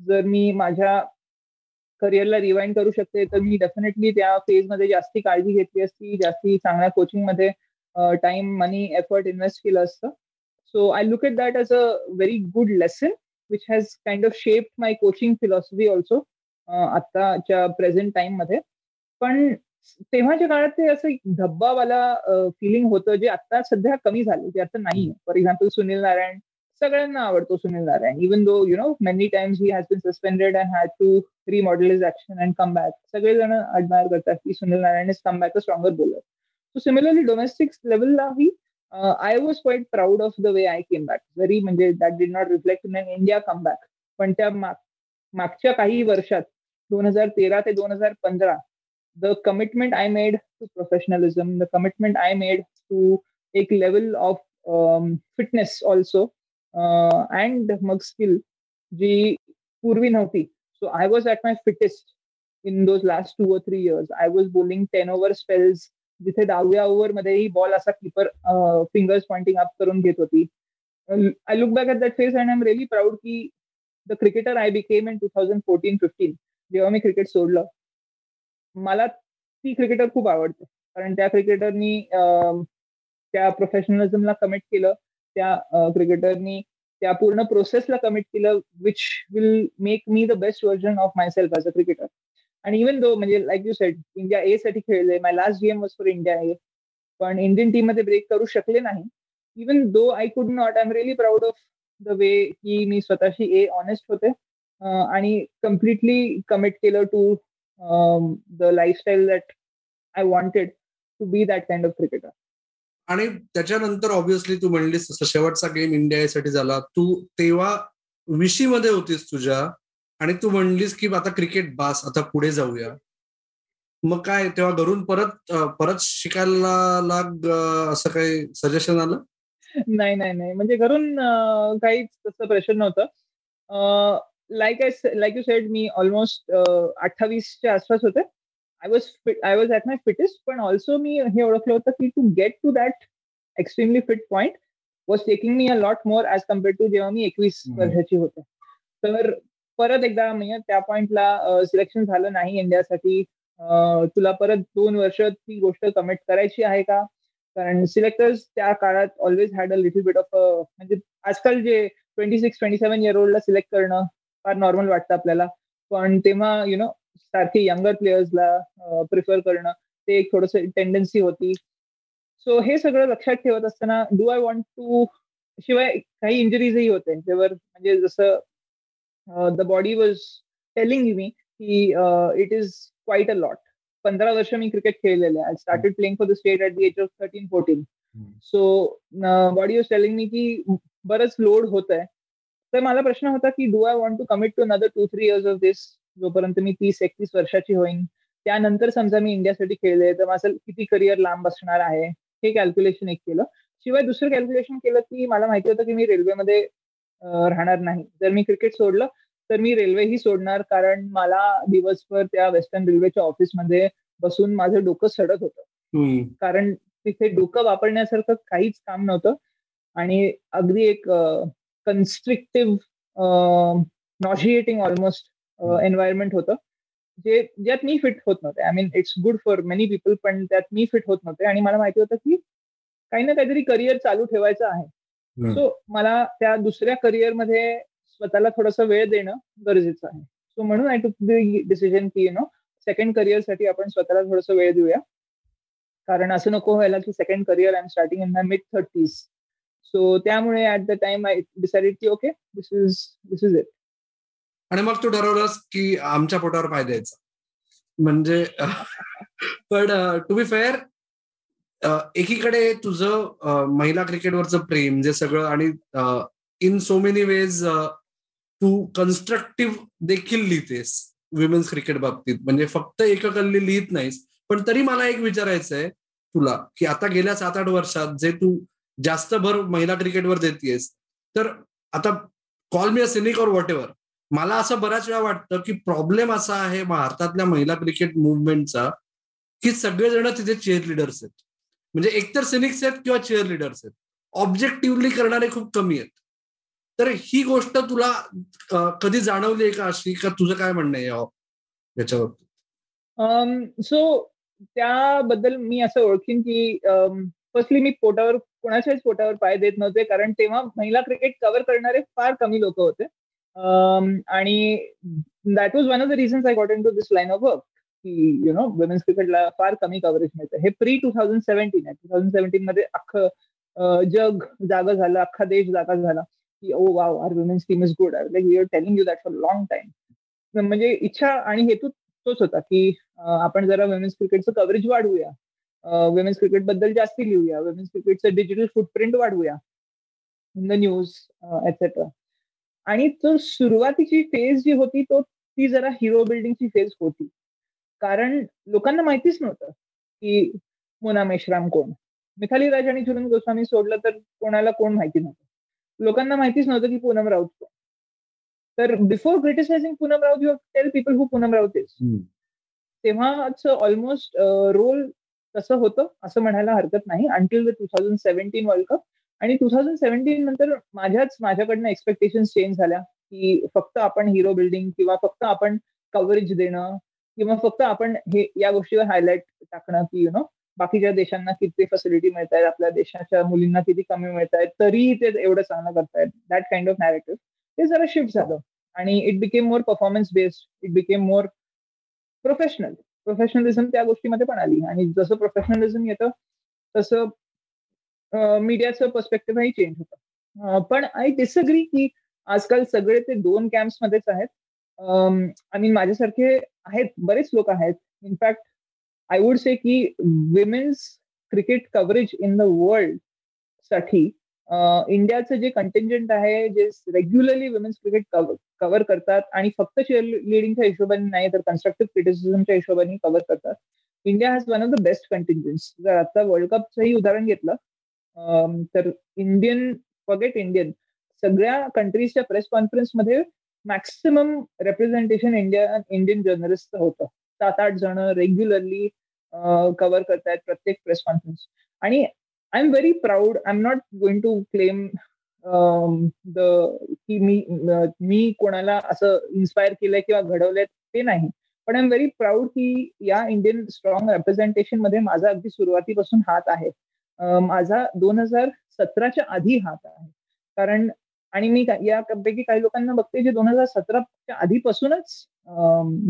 जर मी माझ्या करिअरला रिवाइंड करू शकते तर मी डेफिनेटली त्या फेजमध्ये जास्ती काळजी घेतली असती जास्ती चांगल्या कोचिंगमध्ये टाइम मनी एफर्ट इन्व्हेस्ट केलं असतं. So I look at that as a very good lesson which has kind of shape my coaching philosophy also आत्ताच्या प्रेझेंट टाइममध्ये पण तेव्हाच्या काळात ते असं धब्बावाला फिलिंग होतं जे आता सध्या कमी झालं जे आता नाही फॉर एक्झाम्पल सुनील नारायण सगळ्यांना आवडतो Sunil Narayan. Even though you know many times he has been suspended and had to remodel his action and come back सगळेजण अडमायर करतात की Sunil Narayan is come back a stronger bowler so similarly domestic लेवललाही I was quite proud of the way I came back जरी म्हणजे that did not reflect in India come back पण त्या मागच्या काही वर्षात दोन हजार तेरा ते दोन हजार पंधरा the commitment I made to professionalism the commitment I made to एक level of fitness also and मग स्किल जी पूर्वी नव्हती. So I was at my fittest in those last two or three years I was bowling ten over spells जिथे दहाव्या ओव्हरमध्येही ball असा keeper fingers pointing up करून घेत होती. I look back at that phase and I am really proud की the cricketer I became in two thousand fourteen fifteen जेव्हा मी क्रिकेट सोडलं मला ती क्रिकेटर खूप आवडते. कारण त्या क्रिकेटरनी त्या प्रोफेशनलिझमला कमिट केलं. त्या क्रिकेटरनी त्या पूर्ण प्रोसेसला कमिट केलं which will make me the best version of myself as a cricketer आणि इवन दो म्हणजे like you said India A साठी खेळले my last game was for India A पण इंडियन टीममध्ये ब्रेक करू शकले नाही. Even though I could not I am really proud of the way की मी स्वतःशी ए ऑनेस्ट होते आणि कम्प्लिटली कमिट केलं to the lifestyle that I wanted to be that kind of cricketer आणि त्याच्यानंतर ऑब्विसली तू म्हणलीस तसं शेवटचा गेम इंडियासाठी झाला. तू तेव्हा विशी मध्ये होतीस तुझ्या आणि तू म्हणलीस की आता क्रिकेट बास आता पुढे जाऊया. मग काय तेव्हा घरून परत परत शिकायला लाग असं काही सजेशन आलं? नाही नाही नाही. म्हणजे घरून काहीच तसं प्रेशर नव्हतं. Like I like you said me almost अठ्ठावीसच्या आसपास होते. I was I was at my fittest पण ऑल्सो मी हे ओळखलं होतं की to get to that extremely fit point was taking me a lot more as compare to जेव्हा मी एकवीस वर्षाची होते. तर परत एकदा म्हणजे त्या पॉइंटला सिलेक्शन झालं नाही इंडियासाठी. तुला परत दोन वर्ष ती गोष्ट कमिट करायची आहे का? कारण सिलेक्टर्स त्या काळात always had a little bit of म्हणजे आजकाल जे twenty six twenty seven year ओल्डला select करणं फार नॉर्मल वाटतं आपल्याला. पण तेव्हा यु नो सारखे यंगर प्लेयर्सला प्रिफर करणं ते एक थोडस टेंडन्सी होती. सो हे सगळं लक्षात ठेवत असताना डू आय वॉन्ट टू शिवाय काही इंजरीजही होते जेवर म्हणजे जसं the body was telling me की it is quite a lot पंधरा वर्ष मी क्रिकेट खेळलेले I started playing for the state at the age of thirteen fourteen so body was telling me की बरंच लोड होत आहे तर मला प्रश्न होता की do I want to commit to another two three years of this जोपर्यंत मी तीस एकतीस वर्षाची होईन त्यानंतर समजा मी इंडियासाठी खेळले तर माझं किती करिअर लांब असणार आहे हे कॅल्क्युलेशन एक केलं. शिवाय दुसरं कॅल्क्युलेशन केलं की मला माहिती होतं की मी रेल्वेमध्ये राहणार नाही. जर मी क्रिकेट सोडलं तर मी रेल्वेही सोडणार कारण मला दिवसभर त्या वेस्टर्न रेल्वेच्या ऑफिसमध्ये बसून माझं डोकं सडत होतं. कारण तिथे डोकं वापरण्यासारखं काहीच काम नव्हतं. आणि अगदी एक कन्स्ट्रिक्टिव्ह नॉशिएटिंग ऑलमोस्ट एन्व्हायरमेंट होतं. जे ज्यात मी फिट होत नव्हते. I mean it's good for many people पण त्यात मी फिट होत नव्हते. आणि मला माहिती होतं की काही ना काहीतरी करिअर चालू ठेवायचं आहे. सो मला त्या दुसऱ्या करिअरमध्ये स्वतःला थोडासा वेळ देणं गरजेचं आहे. सो म्हणून आय टूक द डिसिजन की यु नो सेकंड करिअरसाठी आपण स्वतःला थोडासा वेळ देऊया. कारण असं नको व्हायला की second career I am starting in my mid thirties so त्यामुळे at the time I decided की okay this is this is it आणि मग तू ठरवलंस की आमच्या पोटावर पाय द्यायचा. म्हणजे पण टू बी फेअर एकीकडे तुझं महिला क्रिकेटवरचं प्रेम जे सगळं आणि इन सो मेनी वेज तू कन्स्ट्रक्टिव्ह देखील लिहितेस विमेन्स क्रिकेट बाबतीत. म्हणजे फक्त एककल्ली लिहित नाहीस. पण तरी मला एक विचारायचं आहे तुला की आता गेल्या सात आठ वर्षात जे तू जास्त भर महिला क्रिकेटवर देतेस तर आता call me a cynic or whatever मला असं बऱ्याच वेळा वाटतं की प्रॉब्लेम असा आहे भारतातल्या महिला क्रिकेट मुवमेंटचा की सगळेजण तिथे चेअर लिडर्स आहेत. म्हणजे एकतर सिनिक्स आहेत किंवा चेअर लिडर्स आहेत. ऑब्जेक्टिव्हली करणारे खूप कमी आहेत. तर ही गोष्ट तुला कधी जाणवली आहे का अशी? का तुझं काय म्हणणं आहे याच्यावर सो त्याबद्दल मी असं ओळखीन की फर्स्टली मी पोटावर कोणाच्याच पोटावर पाय देत नव्हते. कारण तेव्हा महिला क्रिकेट कव्हर करणारे फार कमी लोक होते. Um, आणि that was one of the reasons I got into this line of work की यु नो वुमेन्स क्रिकेटला फार कमी कव्हरेज मिळतं. हे प्री टू थाउजंड सेव्हन्टीन आहे. टू थाउजंड सेव्हन्टीन मध्ये अख्खं जग जागा झालं अख्खा देश जागा झाला. की ओ wow are women's team is good like we are telling you that for long time म्हणजे इच्छा आणि हेतू तोच होता की आपण जरा वुमेन्स क्रिकेटचं कव्हरेज वाढवूया. वुमेन्स क्रिकेटबद्दल जास्ती लिहूया. वुमेन्स क्रिकेटचं डिजिटल फुटप्रिंट वाढवूया. इन द न्यूज एटसेट्रा आणि तो सुरुवातीची फेज जी होती तो ती जरा हिरो बिल्डिंगची फेज होती. कारण लोकांना माहितीच नव्हतं की मोना मेश्राम कोण. मिथाली राज आणि झुलन गोस्वामी सोडलं तर कोणाला कोण माहिती नव्हतं. लोकांना माहितीच नव्हतं की पूनम राऊत कोण. तर before criticising Poonam Raut you tell people who Poonam Raut is तेव्हाच ऑलमोस्ट रोल तसं होतं असं म्हणायला हरकत नाही. Until the two thousand seventeen world cup आणि टू थाउजंड सेव्हन्टीन नंतर माझ्याच माझ्याकडनं एक्सपेक्टेशन चेंज झाल्या की फक्त आपण हिरो बिल्डिंग किंवा फक्त आपण कव्हरेज देणं किंवा फक्त आपण हे या गोष्टीवर हायलाइट टाकणं की यु नो बाकीच्या देशांना किती फॅसिलिटी मिळत आहेत आपल्या देशाच्या मुलींना किती कमी मिळत आहेत तरीही ते एवढं चांगलं करतायत. दॅट काइंड ऑफ नॅरेटिव्ह ते जरा शिफ्ट झालं. आणि it became more performance based it became more professional professionalism त्या गोष्टीमध्ये पण आली. आणि जसं प्रोफेशनलिझम येतं तसं मीडियाचं पर्स्पेक्टिव्हही चेंज होतं. पण आय डिसअग्री की आजकाल सगळे ते दोन कॅम्प्स मध्येच आहेत. आय मीन माझ्यासारखे आहेत बरेच लोक आहेत. इनफॅक्ट आय वुड से की women's cricket coverage in the वर्ल्डसाठी इंडियाचं जे कंटेंजंट आहे जे रेग्युलरली विमेन्स क्रिकेट कव्हर करतात आणि फक्त चेअर लिडिंगच्या हिशोबाने नाही तर कन्स्ट्रक्टिव्ह क्रिटिसिझमच्या हिशोबाने कव्हर करतात. India has one of the best contingents जर आता वर्ल्ड कपचंही उदाहरण घेतलं तर इंडियन फॉगेट इंडियन सगळ्या कंट्रीजच्या प्रेस कॉन्फरन्समध्ये मॅक्सिमम रेप्रेझेंटेशन इंडिया इंडियन जर्नलिस्टचं होतं. सात आठ जण रेग्युलरली कव्हर करतायत प्रत्येक प्रेस कॉन्फरन्स आणि I am very proud I am not going to claim the की मी मी कोणाला असं इन्स्पायर केलंय किंवा घडवलंय ते नाही. पण आय एम व्हेरी प्राऊड की या इंडियन स्ट्रॉंग रेप्रेझेंटेशनमध्ये माझा अगदी सुरुवातीपासून हात आहे. माझा दोन हजार सतराच्या आधी हात आहे. कारण आणि मी यापैकी काही लोकांना बघते जे दोन हजार सतराच्या आधीपासूनच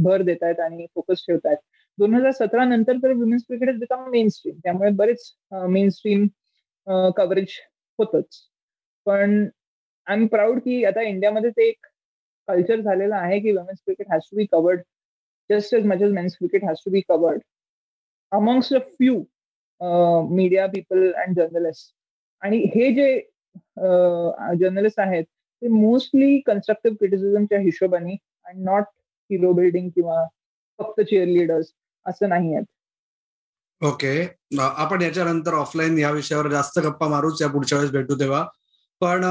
भर देत आहेत आणि फोकस ठेवत आहेत दोन हजार सतरा नंतर तर women's cricket become mainstream त्यामुळे बरेच मेन स्ट्रीम कव्हरेज होतच. पण आय एम प्राऊड की आता इंडियामध्ये ते एक कल्चर झालेलं आहे की women's cricket has to be covered just as much as men's cricket has to be covered amongst a few media people and journalist आणि हे जे जर्नलिस्ट आहेत ते मोस्टली कन्स्ट्रक्टिव्ह क्रिटिसिझमच्या हिशोबाने अँड नॉट हिरो बिल्डिंग किंवा फक्त चेअर लिडर्स असं नाही आहेत. ओके. आपण याच्यानंतर ऑफलाईन या विषयावर जास्त गप्पा मारूच या पुढच्या वेळेस भेटू तेव्हा. पण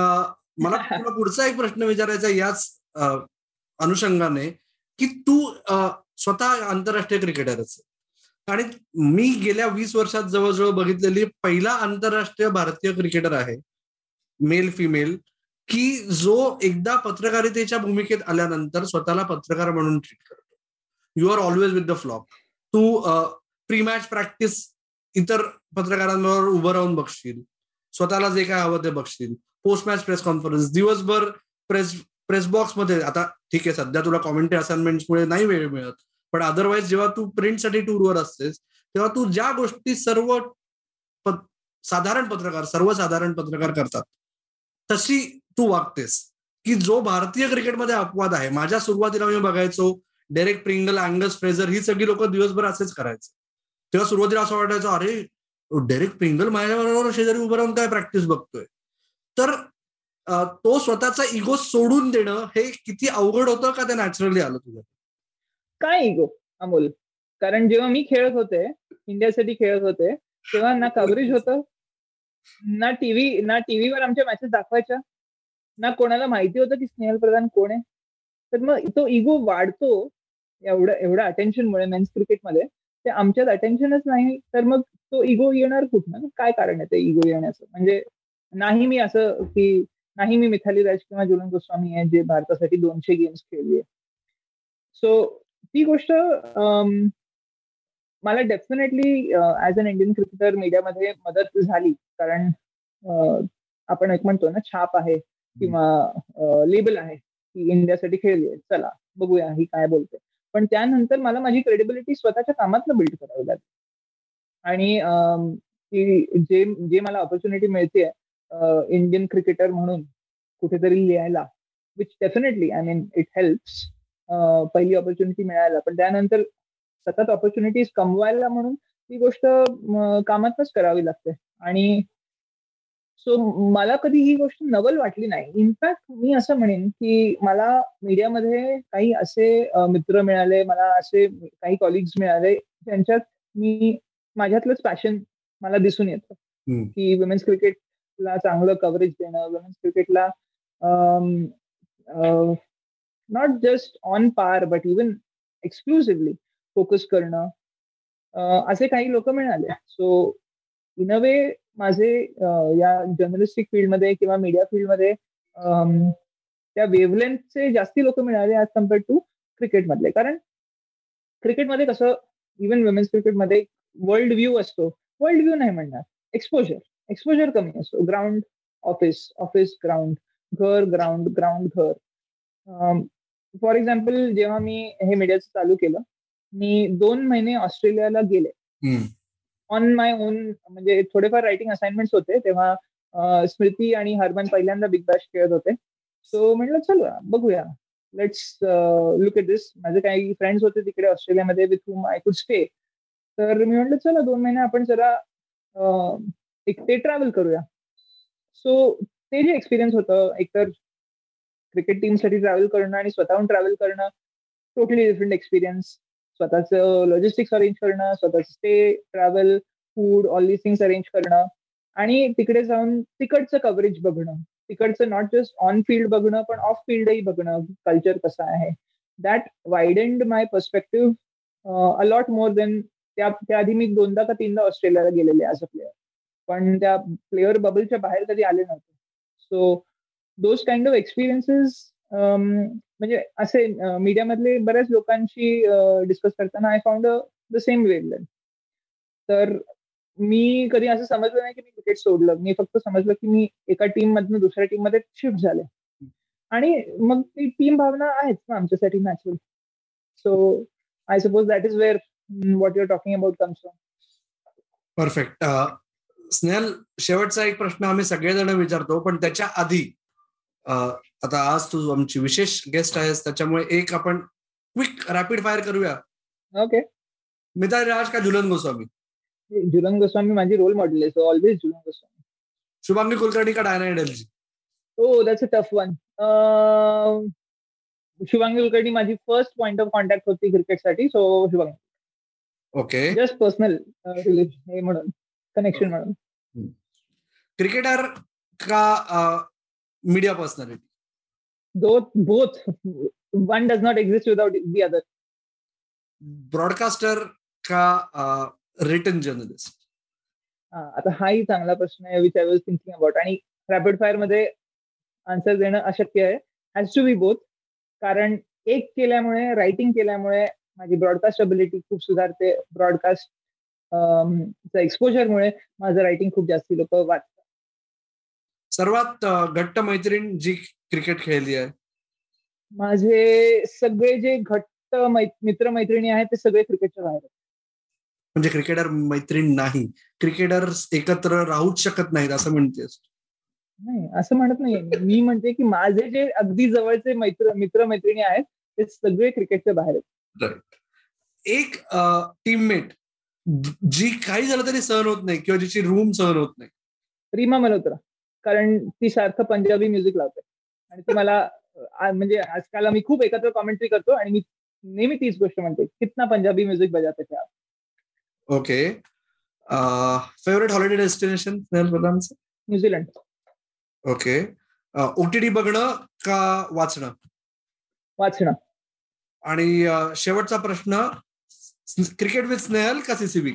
मला पुढचा एक प्रश्न विचारायचा याच अनुषंगाने की तू स्वतः आंतरराष्ट्रीय क्रिकेटरच आणि मी गेल्या वीस वर्षात जवळजवळ बघितलेली पहिला आंतरराष्ट्रीय भारतीय क्रिकेटर आहे मेल फिमेल की जो एकदा पत्रकारितेच्या भूमिकेत आल्यानंतर स्वतःला पत्रकार म्हणून ट्रीट करतो. You are always with the flop Tu pre match practice इतर पत्रकारांवर उभं राहून बघशील. स्वतःला जे काय हवं ते बघशील. पोस्ट मॅच प्रेस कॉन्फरन्स दिवसभर प्रेस प्रेस बॉक्समध्ये आता ठीक आहे सध्या तुला कॉमेंट्री असाइनमेंटमुळे नाही वेळ मिळत. पण अदरवाईज जेव्हा तू प्रिंटसाठी टूरवर असतेस तेव्हा तू ज्या गोष्टी सर्व साधारण पत्रकार सर्वसाधारण पत्रकार करतात तशी तू वागतेस. की जो भारतीय क्रिकेटमध्ये अपवाद आहे माझ्या सुरुवातीला मी बघायचो डेरेक प्रिंगल अँगस फ्रेझर ही सगळी लोक दिवसभर असेच करायचे. तेव्हा सुरुवातीला असं वाटायचं अरे डेरेक प्रिंगल माझ्याबरोबर शेजारी उभं राहून काय प्रॅक्टिस बघतोय? तर तो स्वतःचा इगो सोडून देणं हे किती अवघड होतं का ते नॅचरली आलं तुझं काय इगो अमोल? कारण जेव्हा मी खेळत होते इंडियासाठी खेळत होते तेव्हा ना कव्हरेज होतं ना टीव्ही ना टीव्हीवर आमच्या मॅचेस दाखवायच्या ना कोणाला माहिती होतं की स्नेहल प्रधान कोण आहे? तर मग तो इगो वाढतो एवढं एवढं अटेन्शनमुळे मेन्स क्रिकेटमध्ये ते आमच्यात अटेन्शनच नाही तर मग तो इगो येणार कुठं काय कारण आहे ते इगो येण्याचं? म्हणजे नाही मी असं की नाही मी मिथाली राज किंवा जुलन गोस्वामी आहे जे भारतासाठी दोनशे गेम्स खेळली आहे. सो ती गोष्ट मला definitely as an Indian cricketer मीडियामध्ये मदत झाली. कारण आपण एक म्हणतो ना छाप आहे किंवा लेबल आहे की इंडियासाठी खेळली चला बघूया ही काय बोलते. पण त्यानंतर मला माझी क्रेडिबिलिटी स्वतःच्या कामातनं बिल्ड करावी लागली. आणि जे जे मला ऑपॉर्च्युनिटी मिळते इंडियन क्रिकेटर म्हणून कुठेतरी लिहायला which definitely I mean it helps पहिली ऑपॉर्च्युनिटी मिळायला. पण त्यानंतर सतत ऑपॉर्च्युनिटीज कमवायला म्हणून ती गोष्ट कामातच करावी लागते. आणि सो मला कधी ही गोष्ट नवल वाटली नाही. इनफॅक्ट मी असं म्हणेन की मला मीडियामध्ये काही असे मित्र मिळाले मला असे काही कॉलिग्स मिळाले ज्यांच्यात मी माझ्यातलंच पॅशन मला दिसून येतं. की वुमेन्स क्रिकेटला चांगलं कव्हरेज देणं वुमेन्स क्रिकेटला not just on par but even exclusively focus करणं असे काही लोक मिळाले सो इन अ वे माझे या जर्नलिस्टिक फील्डमध्ये किंवा मीडिया फील्डमध्ये त्या वेवलेंथचे जास्ती लोक मिळाले ॲज कम्पेअर्ड टू क्रिकेटमधले कारण क्रिकेटमध्ये कसं इव्हन वुमेन्स क्रिकेटमध्ये वर्ल्ड व्ह्यू असतो. वर्ल्ड व्ह्यू नाही म्हणणार. एक्सपोजर एक्सपोजर कमी असतो. ग्राउंड ऑफिस ऑफिस ग्राउंड घर ग्राउंड ग्राउंड घर फॉर एक्झाम्पल जेव्हा मी हे मीडियाचं चालू केलं मी दोन महिने ऑस्ट्रेलियाला गेले. ऑन माय ओन म्हणजे थोडेफार रायटिंग असाइनमेंट होते तेव्हा स्मृती आणि हरमन पहिल्यांदा बिग बॅश खेळत होते. सो म्हटलं चलो बघूया. लेट्स लुक एट दिस माझे काही फ्रेंड्स होते तिकडे ऑस्ट्रेलियामध्ये with whom I could stay तर मी म्हटलं चला दोन महिने आपण जरा एक ते ट्रॅव्हल करूया. सो ते जे एक्सपिरियन्स होतं एकतर क्रिकेट टीमसाठी ट्रॅव्हल करणं आणि स्वतःहून ट्रॅव्हल करणं टोटली डिफरंट एक्सपिरियन्स स्वतःचं लॉजिस्टिक्स अरेंज करणं स्वतःचं stay travel food all this things arrange करणं. आणि तिकडे जाऊन तिकडचं कव्हरेज बघणं. तिकडचं नॉट जस्ट ऑन फील्ड बघणं पण ऑफ फील्डही बघणं कल्चर कसं आहे. That widened my perspective a lot more than त्या त्याआधी मी दोनदा का तीनदा ऑस्ट्रेलियाला गेलेले ॲज अ प्लेअर पण त्या प्लेअर बबलच्या बाहेर कधी आले नव्हते. So those kind of experiences म्हणजे असे मीडियामधले बऱ्याच लोकांशी डिस्कस करताना I found the same wave तर मी कधी असं समजलं नाही की मी क्रिकेट सोडलं. मी फक्त समजलं की मी एका टीम मधनं दुसऱ्या टीममध्ये शिफ्ट झाले. आणि मग ती टीम भावना आहेच ना आमच्यासाठी natural so I suppose that is where what your talking about comes from perfect Snehal शेवटचा एक प्रश्न आम्ही सगळेजण विचारतो पण त्याच्या आधी आता आज तू आमची विशेष गेस्ट आहेस त्याच्यामुळे एक आपण क्विक रॅपिड फायर करूया. ओके मिताली राज का झुलन गोस्वामी? झुलन गोस्वामी माझी रोल मॉडेल आहे सो ऑलवेज झुलन गोस्वामी. शुभांगी कुलकर्णी का डायना एडलजी? हो that's a tough one Shubhangi Kulkarni माझी फर्स्ट पॉइंट ऑफ कॉन्टॅक्ट होती क्रिकेटसाठी so Shubhangi. Okay just personal म्हणून कनेक्शन म्हणून. क्रिकेटर का media personality both both. One does not exist without the other. Broadcaster का written journalist आता हाही चांगला प्रश्न आहे which I was thinking about आणि रॅपिड फायरमध्ये आन्सर देणं अशक्य आहे. हॅज टू बी बोथ कारण एक केल्यामुळे रायटिंग केल्यामुळे माझी ब्रॉडकास्ट अबिलिटी खूप सुधारते. ब्रॉडकास्ट एक्सपोजरमुळे माझं रायटिंग खूप जास्ती लोक वाचतात. सर्वात घट्ट मैत्रीण जी क्रिकेट खेळली आहे? माझे सगळे जे घट्ट मित्र मैत्रिणी आहेत ते सगळे क्रिकेटच्या बाहेर म्हणजे क्रिकेटर मैत्रीण नाही. क्रिकेटर एकत्र राहूच शकत नाहीत असं म्हणतेस? नाही असं म्हणत नाही मी. म्हणते की माझे जे अगदी जवळचे मैत्र मित्र मैत्रिणी आहेत ते सगळे क्रिकेटच्या बाहेर आहेत. एक टीममेट जी काही झालं तरी सहन होत नाही किंवा जिची रूम सहन होत नाही. रीमा मल्होत्रा. कारण ती सारखं पंजाबी म्युझिक लावते. आणि ती मला म्हणजे आजकाल मी खूप एकत्र कॉमेंट्री करतो आणि मी नेहमी तीच गोष्ट म्हणते कितना पंजाबी म्युझिक बजाते थे okay favourite holiday destination New Zealand okay OTT बघणं का वाचणं? वाचणं. आणि शेवटचा प्रश्न क्रिकेट विथ स्नेहल का सीसीबी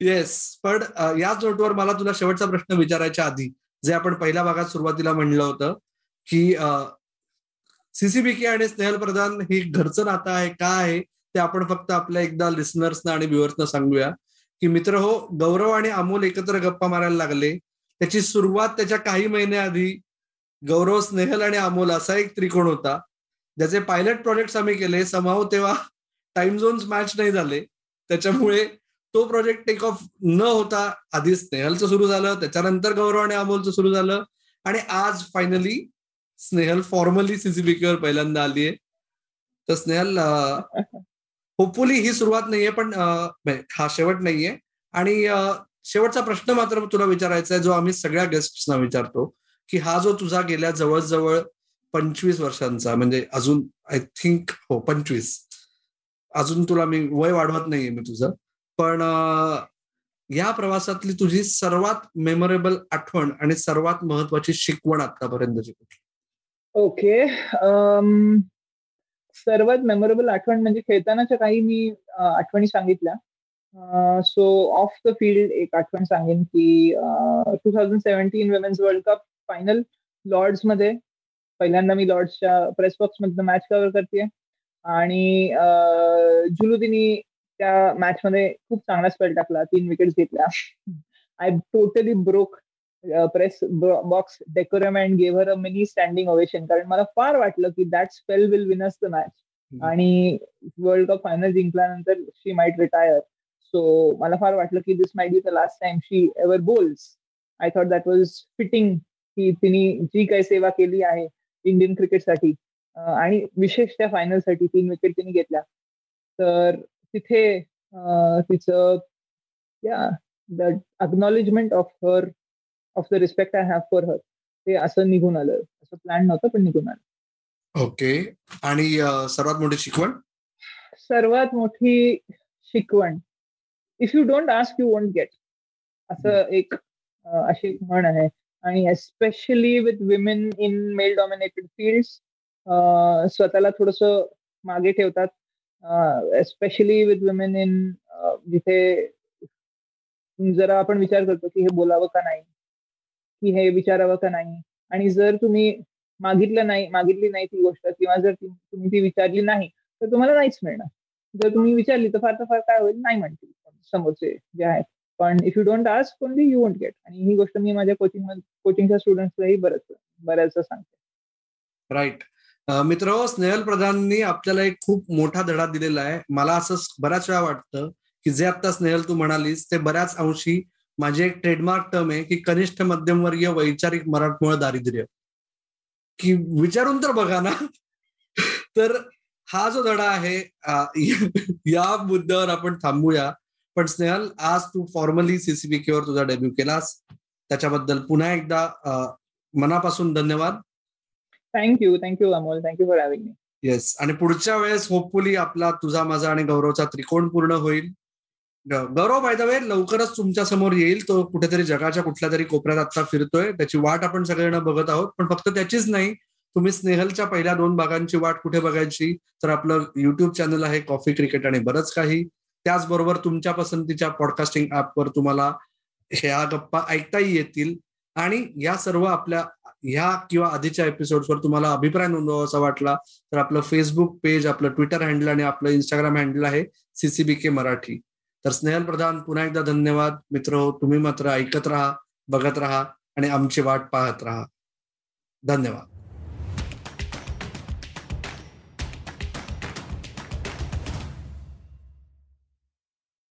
येस पण याच नोटवर मला तुला शेवटचा प्रश्न विचारायच्या आधी जे आपण पहिल्या भागात सुरुवातीला म्हणलं होतं की सीसीबीके आणि स्नेहल प्रधान ही घरचं नातं आहे का आहे ते आपण फक्त आपल्या एकदा लिसनर्सना आणि व्ह्युअर्सना सांगूया. की मित्र हो गौरव आणि अमोल एकत्र गप्पा मारायला लागले. त्याची सुरुवात त्याच्या काही महिन्याआधी गौरव स्नेहल आणि अमोल असा एक त्रिकोण होता. ज्याचे पायलट प्रोजेक्ट आम्ही केले समाव तेव्हा टाइम झोन्स मॅच नाही झाले. त्याच्यामुळे तो प्रोजेक्ट टेक ऑफ न होता आधी स्नेहलचं सुरू झालं. त्याच्यानंतर गौरव आणि अमोलचं सुरू झालं. आणि आज फायनली स्नेहल फॉर्मली सीसीबीकेवर पहिल्यांदा आलीये तर स्नेहल होपफुली ही सुरुवात नाहीये पण हा शेवट नाहीये. आणि शेवटचा प्रश्न मात्र तुला विचारायचा आहे जो आम्ही सगळ्या गेस्टना विचारतो की हा जो तुझा गेल्या जवळजवळ पंचवीस वर्षांचा म्हणजे अजून आय थिंक हो पंचवीस. अजून तुला मी वय वाढवत नाहीये मी तुझं. पण या प्रवासातली तुझी सर्वात मेमोरेबल आठवण आणि सर्वात महत्वाची शिकवण आतापर्यंतची कुठली? ओके. सर्वात मेमोरेबल आठवण म्हणजे खेळतानाच्या काही मी आठवणी सांगितल्या. सो ऑफ द फील्ड एक आठवण सांगेन की two thousand seventeen women's world cup final लॉर्ड्समध्ये पहिल्यांदा मी लॉर्ड्सच्या प्रेस बॉक्समधनं मॅच कव्हर करते आणि जुलुदिनी त्या मॅच मध्ये खूप चांगला स्पेल टाकला. तीन विकेट घेतल्या. I totally broke press box decorum and gave her a mini standing ovation कारण मला फार वाटलं की that spell will win us the match आणि वर्ल्ड कप फायनल जिंकल्यानंतर शी माइट रिटायर सो मला फार वाटलं की this might be the last time she ever bowls I thought that was fitting की तिने जी काही सेवा केली आहे इंडियन क्रिकेटसाठी आणि विशेष त्या फायनलसाठी तीन विकेट तिने घेतल्या. तर तिथे तिचं या the acknowledgement of her of the respect I have for her ते असं निघून आलं. असं प्लॅन नव्हतं पण निघून आलं. ओके आणि सर्वात मोठी शिकवण? सर्वात मोठी शिकवण. If you don't ask you won't get असं एक अशी म्हण आहे. आणि especially with women in male dominated field स्वतःला थोडस मागे ठेवतात. एस्पेशली विथ विमेन इन जिथे जरा आपण विचार करतो की हे बोलावं का नाही? की हे विचारावं का नाही? आणि जर तुम्ही मागितलं नाही मागितली नाही ती गोष्ट किंवा जर तुम्ही ती विचारली नाही तर तुम्हाला नाहीच मिळणार. जर तुम्ही विचारली तर फार तर फार काय होईल? नाही म्हणतील समोरचे जे आहेत. पण if you don't ask only you won't get आणि ही गोष्ट मी माझ्या कोचिंग कोचिंगच्या स्टुडंट्सलाही बरंच बऱ्याच सांगते. राईट मित्र स्नेहल प्रधाननी आपल्याला एक खूप मोठा धडा दिलेला आहे. मला असं बऱ्याच वेळा वाटतं की जे आता स्नेहल तू म्हणालीस ते बऱ्याच अंशी माझी एक ट्रेडमार्क टर्म आहे की कनिष्ठ मध्यमवर्गीय वैचारिक मराठमोळ दारिद्र्य. की विचारून तर बघा ना. तर हा जो धडा आहे या मुद्द्यावर आपण थांबूया. पण स्नेहल आज तू फॉर्मली सीसीबी केवर तुझा डेब्यू केलास. त्याच्याबद्दल पुन्हा एकदा मनापासून धन्यवाद. Thank you thank you Amol thank you for having me yes आणि पुढच्या वेळेस होपफुली आपला तुझा माझा आणि गौरवचा त्रिकोण पूर्ण होईल. गौरव बाय द वे लवकरच तुमच्यासमोर येईल. तो कुठेतरी जगाच्या कुठल्या तरी कोपऱ्यात आता फिरतोय. त्याची वाट आपण सगळेजण बघत आहोत. पण फक्त त्याचीच नाही तुम्ही स्नेहलच्या पहिल्या दोन भागांची वाट कुठे बघायची? तर आपलं युट्यूब चॅनल आहे कॉफी क्रिकेट आणि बरंच काही. त्याचबरोबर तुमच्या पसंतीच्या पॉडकास्टिंग ऍपवर तुम्हाला ह्या गप्पा ऐकताही येतील. आणि या सर्व आपल्या ह्या किंवा आधीच्या एपिसोडवर तुम्हाला अभिप्राय नोंदवायचा वाटला तर आपलं फेसबुक पेज आपलं ट्विटर हँडल आणि आपलं इंस्टाग्राम हँडल आहे सीसीबी के मराठी. तर स्नेहल प्रधान पुन्हा एकदा धन्यवाद. मित्र हो तुम्ही मात्र ऐकत राहा बघत राहा आणि आमची वाट पाहत राहा. धन्यवाद.